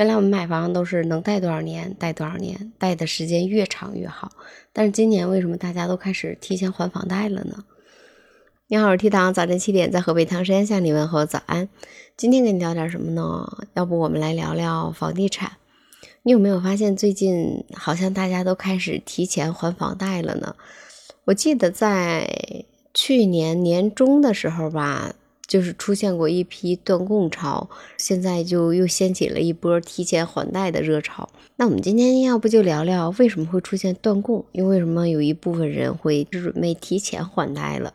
原来我们买房都是能贷多少年贷多少年，贷的时间越长越好。但是今年为什么大家都开始提前还房贷了呢？你好，我是 T 糖，早晨七点在河北唐山向你问候早安。今天跟你聊点什么呢？要不我们来聊聊房地产。你有没有发现最近好像大家都开始提前还房贷了呢？我记得在去年年中的时候吧。就是出现过一批断供潮，现在就又掀起了一波提前还贷的热潮。那我们今天要不就聊聊为什么会出现断供，又为什么有一部分人会准备提前还贷了？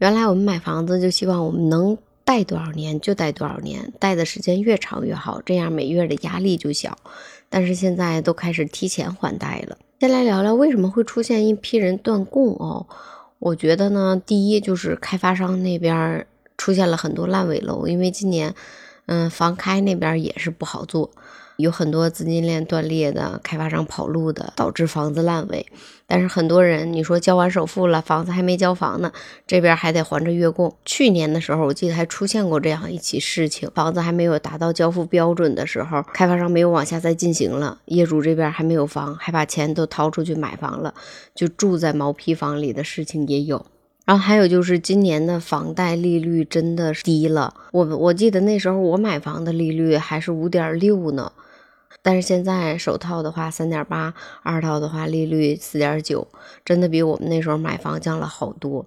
原来我们买房子就希望我们能贷多少年就贷多少年，贷的时间越长越好，这样每月的压力就小。但是现在都开始提前还贷了。先来聊聊为什么会出现一批人断供哦？我觉得呢，第一就是开发商那边。出现了很多烂尾楼，因为今年，嗯，房开那边也是不好做，有很多资金链断裂的，开发商跑路的，导致房子烂尾。但是很多人，你说交完首付了，房子还没交房呢，这边还得还着月供。去年的时候，我记得还出现过这样一起事情，房子还没有达到交付标准的时候，开发商没有往下再进行了，业主这边还没有房，还把钱都掏出去买房了，就住在毛坯房里的事情也有。然后还有就是今年的房贷利率真的低了，我我记得那时候我买房的利率还是五点六呢，但是现在首套的话三点八，二套的话利率四点九，真的比我们那时候买房降了好多。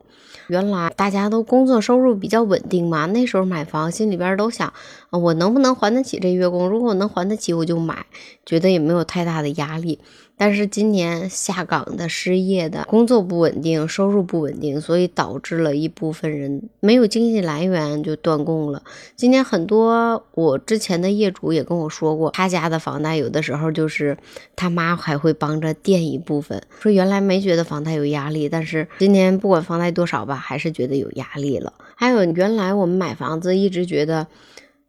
原来大家都工作收入比较稳定嘛，那时候买房心里边都想，我能不能还得起这月供？如果我能还得起，我就买，觉得也没有太大的压力。但是今年下岗的、失业的、工作不稳定、收入不稳定，所以导致了一部分人没有经济来源就断供了。今年很多我之前的业主也跟我说过，他家的房贷有的时候就是他妈还会帮着垫一部分，说原来没觉得房贷有压力，但是今年不管房贷多少吧，还是觉得有压力了。还有原来我们买房子一直觉得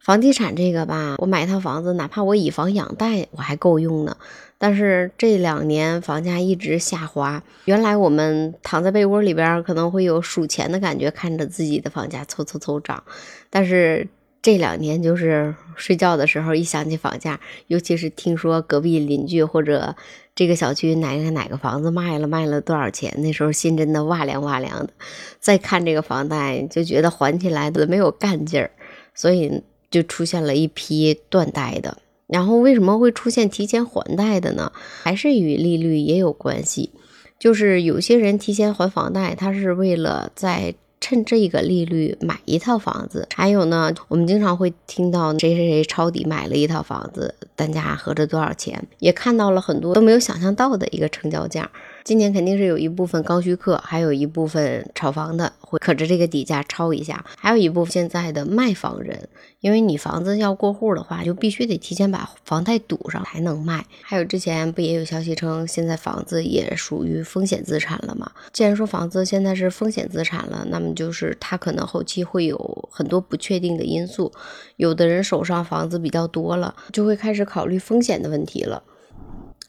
房地产这个吧，我买一套房子，哪怕我以房养贷，我还够用呢。但是这两年房价一直下滑，原来我们躺在被窝里边可能会有数钱的感觉，看着自己的房价凑凑凑涨。但是这两年就是睡觉的时候一想起房价，尤其是听说隔壁邻居或者这个小区哪个哪个房子卖了卖了多少钱，那时候心真的哇凉哇凉的。再看这个房贷，就觉得还起来都没有干劲儿，所以就出现了一批断贷的。然后为什么会出现提前还贷的呢？还是与利率也有关系。就是有些人提前还房贷，他是为了在趁这个利率买一套房子。还有呢，我们经常会听到谁谁谁抄底买了一套房子，单价合着多少钱，也看到了很多都没有想象到的一个成交价。今年肯定是有一部分刚需客，还有一部分炒房的会可着这个底价抄一下，还有一部分现在的卖房人，因为你房子要过户的话，就必须得提前把房贷堵上才能卖。还有之前不也有消息称，现在房子也属于风险资产了吗？既然说房子现在是风险资产了，那么就是它可能后期会有很多不确定的因素，有的人手上房子比较多了，就会开始考虑风险的问题了。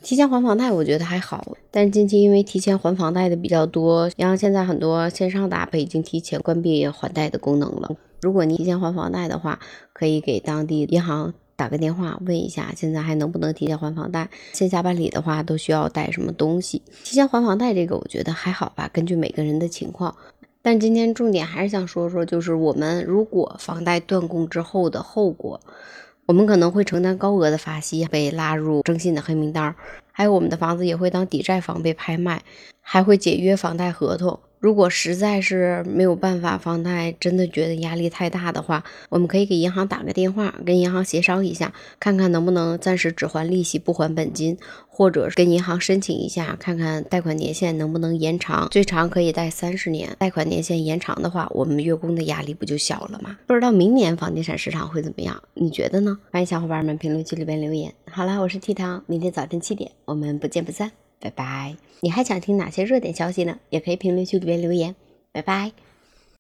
提前还房贷，我觉得还好，但是近期因为提前还房贷的比较多，银行现在很多线上的 app 已经提前关闭还贷的功能了。如果你提前还房贷的话，可以给当地银行打个电话问一下，现在还能不能提前还房贷？线下办理的话都需要带什么东西？提前还房贷这个我觉得还好吧，根据每个人的情况。但今天重点还是想说说，就是我们如果房贷断供之后的后果。我们可能会承担高额的罚息，被拉入征信的黑名单还有我们的房子也会当抵债房被拍卖，还会解约房贷合同。如果实在是没有办法，房贷真的觉得压力太大的话，我们可以给银行打个电话，跟银行协商一下，看看能不能暂时只还利息不还本金，或者跟银行申请一下，看看贷款年限能不能延长，最长可以贷三十年。贷款年限延长的话，我们月供的压力不就小了吗？不知道明年房地产市场会怎么样？你觉得呢？欢迎小伙伴们评论区里边留言。好了，我是 T 糖，明天早晨七点，我们不见不散。拜拜！你还想听哪些热点消息呢？也可以评论区里边留言。拜拜。